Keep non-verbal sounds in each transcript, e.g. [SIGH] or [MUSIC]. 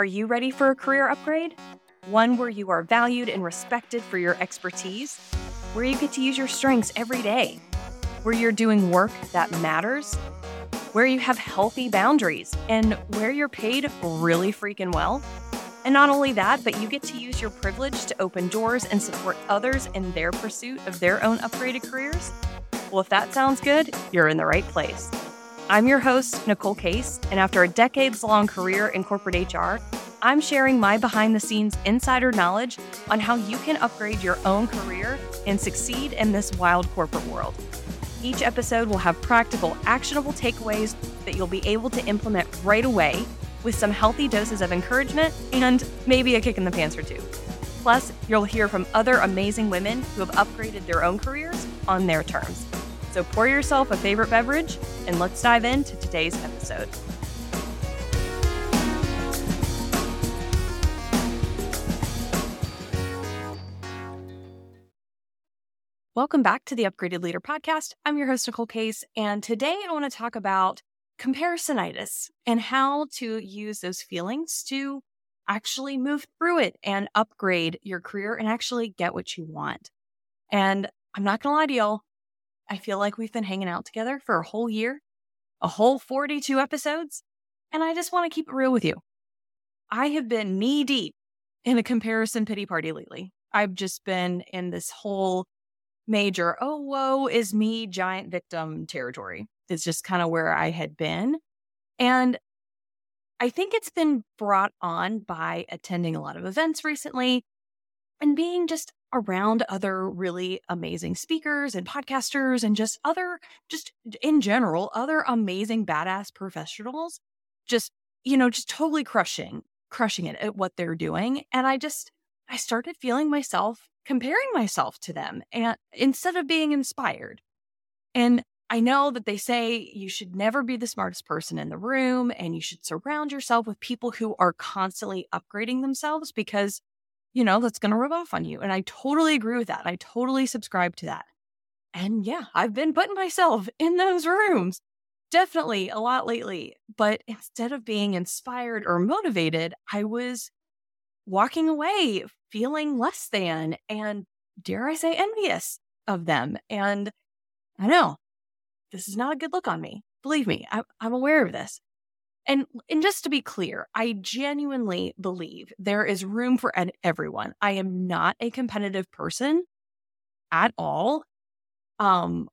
Are you ready for a career upgrade? One where you are valued and respected for your expertise, where you get to use your strengths every day, where you're doing work that matters, where you have healthy boundaries, and where you're paid really freaking well. And not only that, but you get to use your privilege to open doors and support others in their pursuit of their own upgraded careers. Well, if that sounds good, you're in the right place. I'm your host, Nicole Case, and after a decades long career in corporate HR, I'm sharing my behind the scenes insider knowledge on how you can upgrade your own career and succeed in this wild corporate world. Each episode will have practical, actionable takeaways that you'll be able to implement right away with some healthy doses of encouragement and maybe a kick in the pants or two. Plus, you'll hear from other amazing women who have upgraded their own careers on their terms. So pour yourself a favorite beverage and let's dive into today's episode. Welcome back to the Upgraded Leader Podcast. I'm your host, Nicole Case, and today I want to talk about comparisonitis and how to use those feelings to actually move through it and upgrade your career and actually get what you want. And I'm not going to lie to y'all, I feel like we've been hanging out together for a whole year, a whole 42 episodes, and I just want to keep it real with you. I have been knee deep in a comparison pity party lately. I've just been in this whole major, oh, woe is me giant victim territory. It's just kind of where I had been. And I think it's been brought on by attending a lot of events recently and being just around other really amazing speakers and podcasters and just other, just in general, other amazing badass professionals, just, you know, just totally crushing, crushing it at what they're doing. And I just, I started feeling myself comparing myself to them and instead of being inspired. And I know that they say you should never be the smartest person in the room and you should surround yourself with people who are constantly upgrading themselves because you know, that's going to rub off on you. And I totally agree with that. I totally subscribe to that. And yeah, I've been putting myself [LAUGHS] in those rooms definitely a lot lately. But instead of being inspired or motivated, I was walking away feeling less than and dare I say envious of them. And I know this is not a good look on me. Believe me, I, I'm aware of this. And and just to be clear, I genuinely believe there is room for everyone. I am not a competitive person at all. Um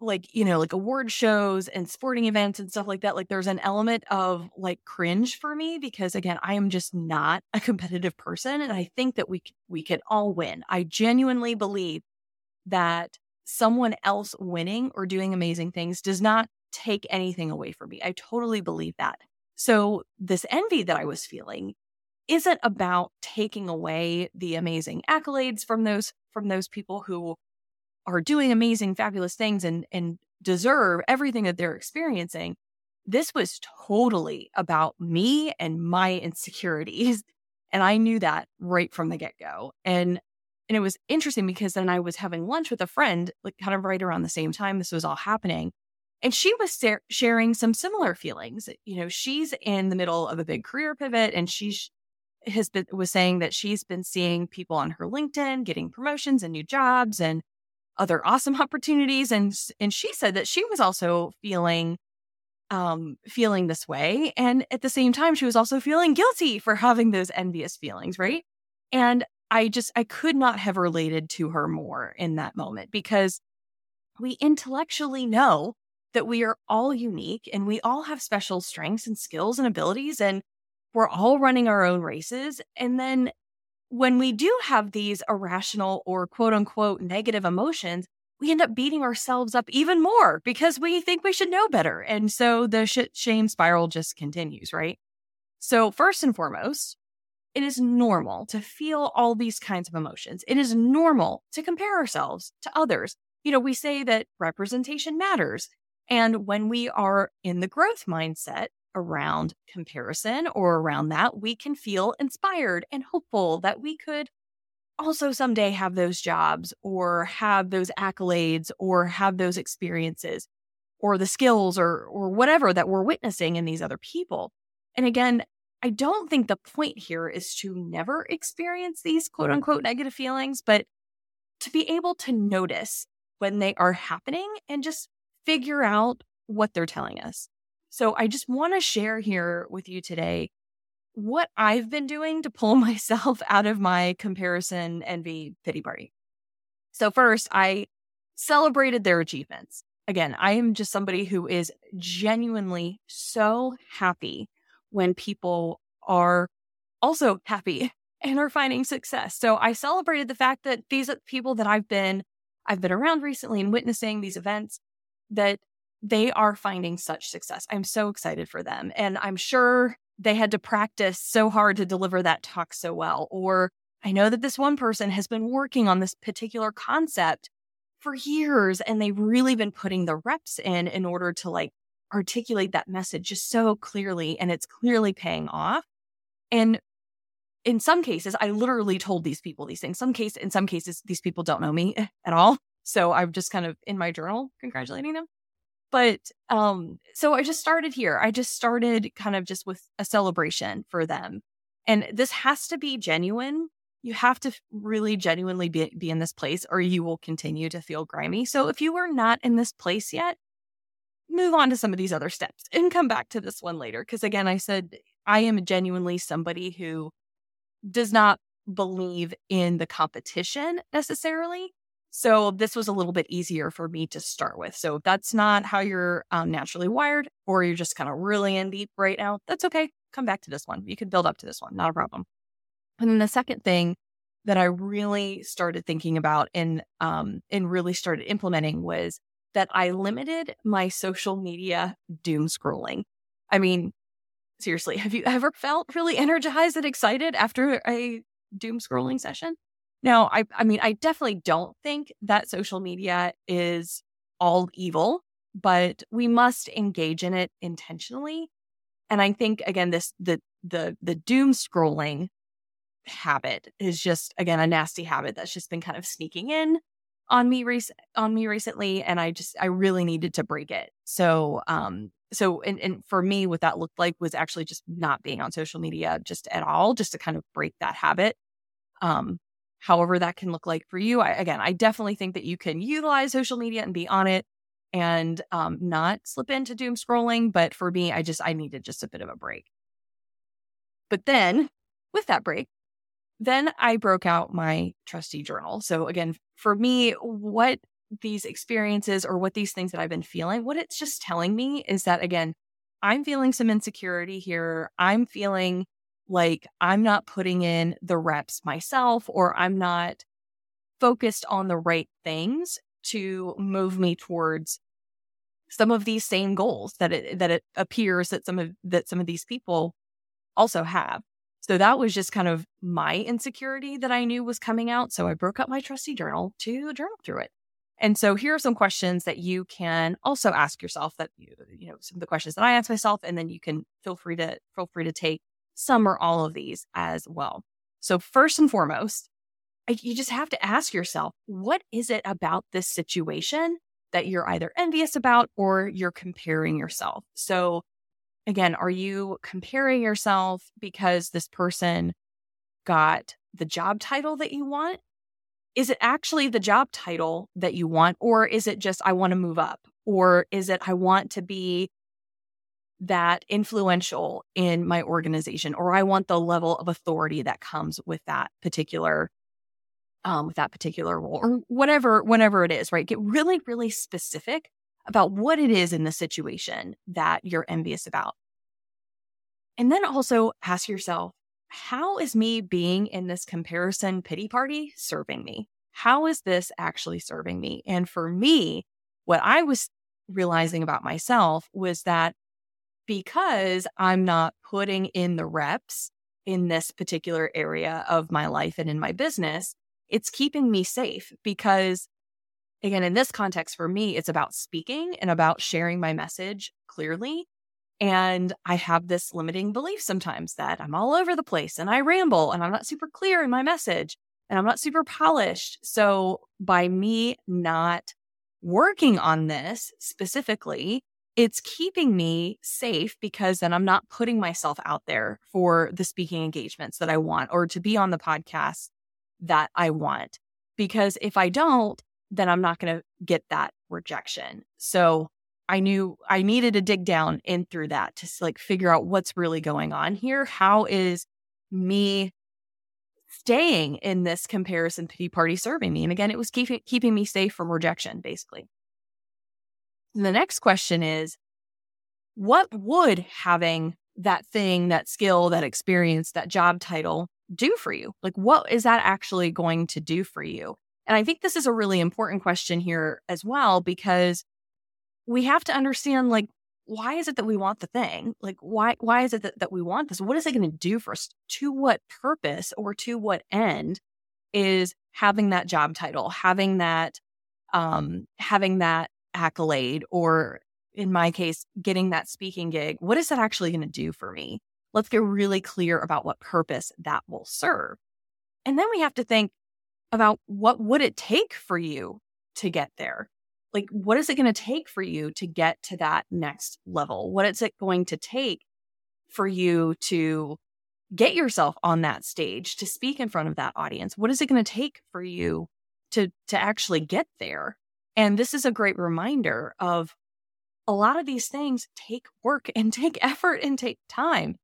like, you know, like award shows and sporting events and stuff like that, like there's an element of like cringe for me because again, I am just not a competitive person and I think that we we can all win. I genuinely believe that someone else winning or doing amazing things does not take anything away from me. I totally believe that. So, this envy that I was feeling isn't about taking away the amazing accolades from those from those people who are doing amazing fabulous things and and deserve everything that they're experiencing this was totally about me and my insecurities [LAUGHS] and i knew that right from the get-go and and it was interesting because then i was having lunch with a friend like kind of right around the same time this was all happening and she was ser- sharing some similar feelings. You know, she's in the middle of a big career pivot and she has been was saying that she's been seeing people on her LinkedIn getting promotions and new jobs and other awesome [LAUGHS] opportunities and and she said that she was also feeling um feeling this way and at the same time she was also feeling guilty for having those envious feelings, right? And I just I could not have related to her more in that moment because we intellectually know that we are all unique and we all have special strengths and skills and abilities and we're all running our own races. And then when we do have these irrational or quote unquote negative emotions, we end up beating ourselves up even more because we think we should know better. And so the sh- shame spiral just continues, right? So, first and foremost, it is normal to feel all these kinds of emotions. It is normal to compare ourselves to others. You know, we say that representation matters. And when we are in the growth mindset around comparison or around that, we can feel inspired and hopeful that we could also someday have those jobs or have those accolades or have those experiences or the skills or or whatever that we're witnessing in these other people. And again, I don't think the point here is to never experience these quote unquote negative feelings, but to be able to notice when they are happening and just figure out what they're telling us. So I just want to share here with you today what I've been doing to pull [LAUGHS] myself out of my comparison envy pity party. So first, I celebrated their achievements. Again, I am just somebody who is genuinely so happy when people are also happy [LAUGHS] and are finding success. So I celebrated the fact that these people that I've been I've been around recently and witnessing these events that they are finding such success. I'm so excited for them. And I'm sure they had to practice so hard to deliver that talk so well. Or I know that this one person has been working on this particular concept for years and they've really been putting the reps in in order to like articulate that message just so clearly and it's clearly paying off. And in some cases, I literally told these people these things. Some case, in some cases, these people don't know me eh, at all. So I'm just kind of in my journal congratulating them. But um, so I just started here. I just started kind of just with a celebration for them. And this has to be genuine. You have to really genuinely be, be in this place or you will continue to feel grimy. So if you are not in this place yet, move on to some of these other steps and come back to this one later. Because again, I said I am genuinely somebody who does not believe in the competition necessarily. So this was a little bit easier for me to start with. So if that's not how you're um, naturally wired, or you're just kind of really in deep right now, that's okay. Come back to this one. You can build up to this one, not a problem. And then the second thing that I really started thinking about and um, and really started implementing was that I limited my social media doom scrolling. I mean, seriously, have you ever felt really energized and excited after a doom scrolling session? Now, I, I mean, I definitely don't think that social media is all evil, but we must engage in it intentionally. And I think again, this the the the doom scrolling habit is just again a nasty habit that's just been kind of sneaking in on me rec- on me recently and i just i really needed to break it so um so and, and for me what that looked like was actually just not being on social media just at all just to kind of break that habit um however that can look like for you I, again i definitely think that you can utilize social media and be on it and um, not slip into doom scrolling but for me i just i needed just a bit of a break but then with that break then i broke out my trusty journal so again for me what these experiences or what these things that I've been feeling, what it's just telling me is that, again, I'm feeling some insecurity here. I'm feeling like I'm not putting in the reps myself, or I'm not focused on the right things to move me towards some of these same goals that it that it appears that some of that some of these people also have. So that was just kind of my insecurity that I knew was coming out. So I broke up my trusty journal to journal through it. And so here are some questions that you can also ask yourself that you, you know, some of the questions that I ask myself, and then you can feel free to feel free to take some or all of these as well. So first and foremost, you just have to ask yourself, what is it about this situation that you're either envious about or you're comparing yourself? So again, are you comparing yourself because this person got the job title that you want is it actually the job title that you want? Or is it just, I want to move up? Or is it, I want to be that influential in my organization? Or I want the level of authority that comes with that particular, um, with that particular role or whatever, whatever it is, right? Get really, really specific about what it is in the situation that you're envious about. And then also ask yourself, how is me being in this comparison pity party serving me? How is this actually serving me? And for me, what I was realizing about myself was that because I'm not putting in the reps in this particular area of my life and in my business, it's keeping me safe because again, in this context for me, it's about speaking and about sharing my message clearly and I have this limiting belief sometimes that I'm all over the place and I ramble and I'm not super clear in my message and I'm not super polished. So by me not working on this specifically it's keeping me safe because then I'm not putting myself out there for the speaking engagements that I want or to be on the podcast that I want. Because if I don't, then I'm not going to get that rejection. So I knew I needed to dig down in through that to like figure out what's really going on here. How is me staying in this comparison pity party serving me? And again, it was keeping keeping me safe from rejection, basically. The next question is what would having that thing, that skill, that experience, that job title do for you? Like, what is that actually going to do for you? And I think this is a really important question here as well, because we have to understand, like, why is it that we want the thing? Like, why, why is it that, that we want this? What is it going to do for us? To what purpose or to what end is having that job title, having that, um, having that accolade or in my case, getting that speaking gig, what is that actually going to do for me? Let's get really clear about what purpose that will serve. And then we have to think about what would it take for you to get there? Like, what is it going to take for you to get to that next level? What is it going to take for you to get yourself on that stage to speak in front of that audience? What is it going to take for you to, to actually get there? And this is a great reminder of a lot of these things take work and [LAUGHS] take effort and take time.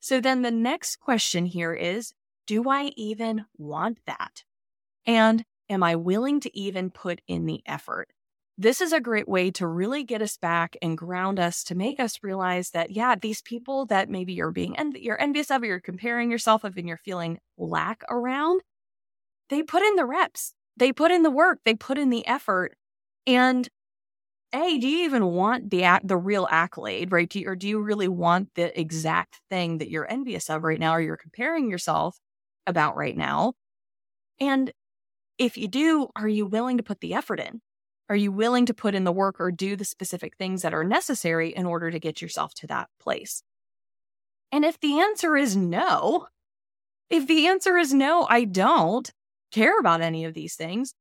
So then the next question here is Do I even want that? And am I willing to even put in the effort? This is a great way to really get us back and ground us to make us realize that, yeah, these people that maybe you're being env- you're envious of, or you're comparing yourself of, and you're feeling lack around, they put in the reps, they put in the work, they put in the effort. And a, do you even want the the real accolade, right? Do you, or do you really want the exact thing that you're envious of right now, or you're comparing yourself about right now? And if you do, are you willing to put the effort in? Are you willing to put in the work or do the specific things that are necessary in order to get yourself to that place? And if the answer is no, if the answer is no, I don't care about any of these things,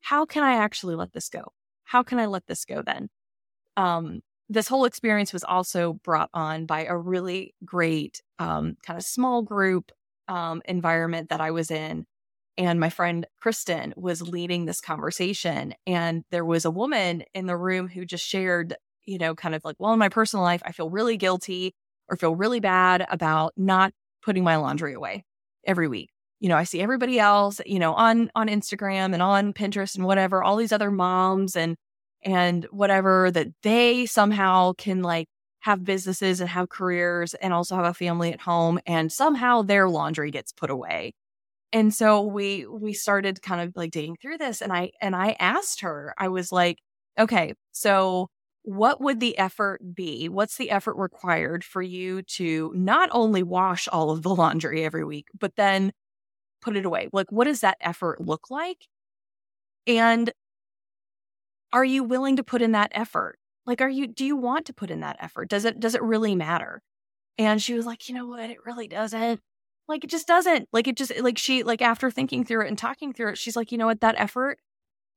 how can I actually let this go? how can I let this go then? Um, this whole experience was also brought on by a really great um, kind of small group um, environment that I was in. And my friend Kristen was leading this conversation. And there was a woman in the room who just shared, you know, kind of like, well, in my personal life, I feel really guilty or feel really bad about not putting my laundry away every week you know, I see everybody else, you know, on on Instagram and on Pinterest and whatever, all these other moms and and whatever that they somehow can like have businesses and have careers and also have a family at home and somehow their laundry gets put away. And so we we started kind of like digging through this and I and I asked her, I was like, okay, so what would the effort be? What's the effort required for you to not only wash all of the laundry every week, but then put it away? Like, what does that effort look like? And are you willing to put in that effort? Like, are you, do you want to put in that effort? Does it, does it really matter? And she was like, you know what? It really doesn't. Like, it just doesn't. Like, it just, like, she, like, after thinking through it and talking through it, she's like, you know what? That effort,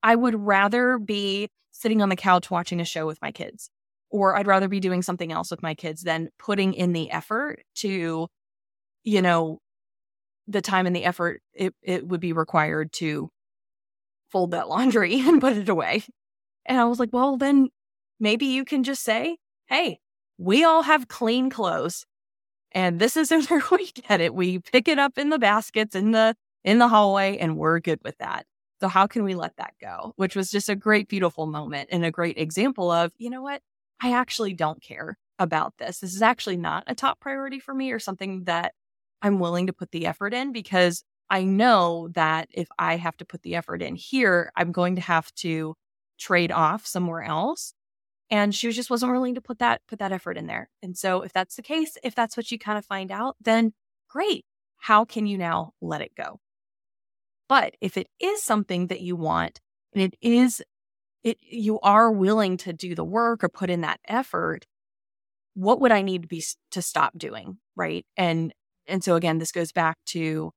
I would rather be sitting on the couch watching a show with my kids, or I'd rather be doing something else with my kids than putting in the effort to, you know, the time and the effort it, it would be required to fold that [LAUGHS] laundry and put it away. And I was like, well, then maybe you can just say, hey, we all have clean clothes. And this is [LAUGHS] where we get it. We pick it up in the baskets in the in the hallway and we're good with that. So how can we let that go? Which was just a great, beautiful moment and a great example of, you know what? I actually don't care about this. This is actually not a top priority for me or something that I'm willing to put the effort in because I know that if I have to put the effort in here, I'm going to have to trade off somewhere else. And she just wasn't willing to put that put that effort in there. And so if that's the case, if that's what you kind of find out, then great. How can you now let it go? But if it is something that you want and it is it you are willing to do the work or put in that effort, what would I need to be to stop doing, right? And and so again, this goes back to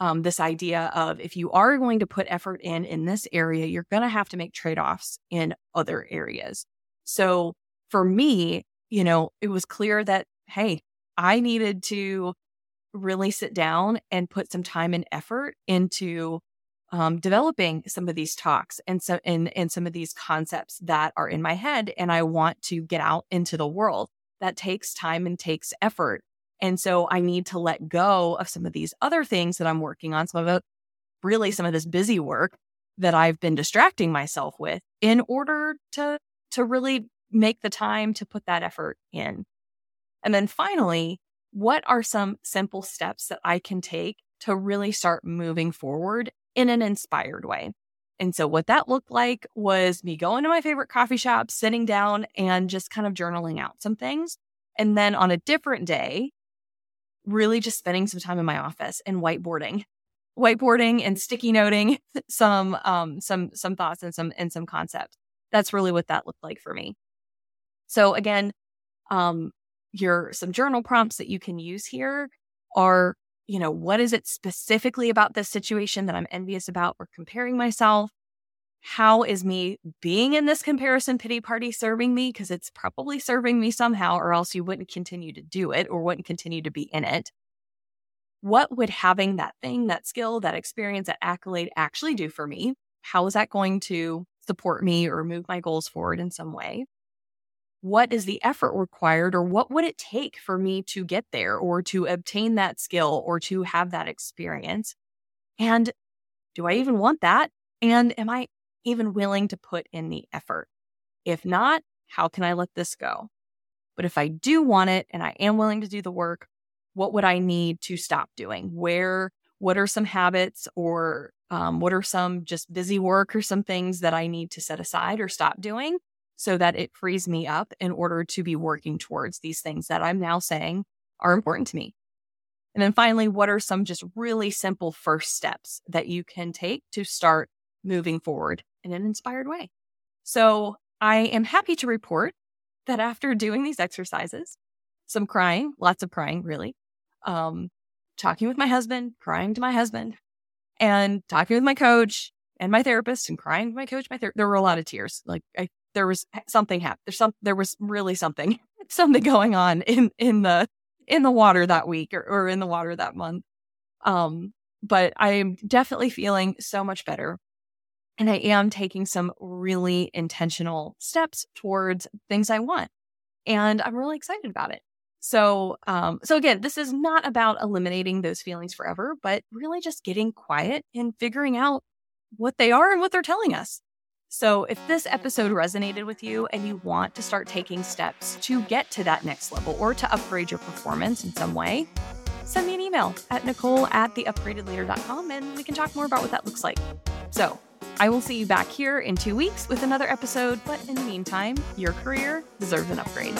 um, this idea of if you are going to put effort in in this area, you're going to have to make trade offs in other areas. So for me, you know, it was clear that, hey, I needed to really sit down and put some time and effort into um, developing some of these talks and so and, and some of these concepts that are in my head and I want to get out into the world. That takes time and takes effort. And so I need to let go of some of these other things that I'm working on, some of it, really some of this busy work that I've been distracting myself with in order to to really make the time to put that effort in. And then finally, what are some simple steps that I can take to really start moving forward in an inspired way? And so, what that looked like was me going to my favorite coffee shop, sitting down, and just kind of journaling out some things. And then on a different day, really just spending some time in my office and whiteboarding whiteboarding and sticky noting [LAUGHS] some um some some thoughts and some and some concepts. That's really what that looked like for me. So again, um your some journal prompts that you can use here are, you know, what is it specifically about this situation that I'm envious about or comparing myself? How is me being in this comparison pity party serving me? Because it's probably serving me somehow, or else you wouldn't continue to do it or wouldn't continue to be in it what would having that thing, that skill, that experience, that accolade actually do for me? How is that going to support me or move my goals forward in some way? What is the effort required, or what would it take for me to get there or to obtain that skill or to have that experience? And do I even want that? And am I even willing to put in the effort? If not, how can I let this go? But if I do want it and I am willing to do the work, what would I need to stop doing? Where, what are some habits or um, what are some just busy work or some things that I need to set aside or stop doing so that it frees me up in order to be working towards these things that I'm now saying are important to me? And then finally, what are some just really simple first steps that you can take to start moving forward in an inspired way? So I am happy to report that after doing these exercises, some crying, lots of crying, really, um, talking with my husband, crying to my husband, and talking with my coach and my therapist and crying to my coach. My ther- there were a lot of tears. Like I, there was something happened. There's some. There was really something, [LAUGHS] something going on in in the in the water that week or, or in the water that month. Um, but I am definitely feeling so much better. And I am taking some really intentional steps towards things I want. And I'm really excited about it. So, um, so again, this is not about eliminating those feelings forever, but really just getting quiet and figuring out what they are and what they're telling us. So, if this episode resonated with you and you want to start taking steps to get to that next level or to upgrade your performance in some way, send me an email at nicole at theupgradedleader.com and we can talk more about what that looks like. So, I will see you back here in two weeks with another episode, but in the meantime, your career deserves an upgrade.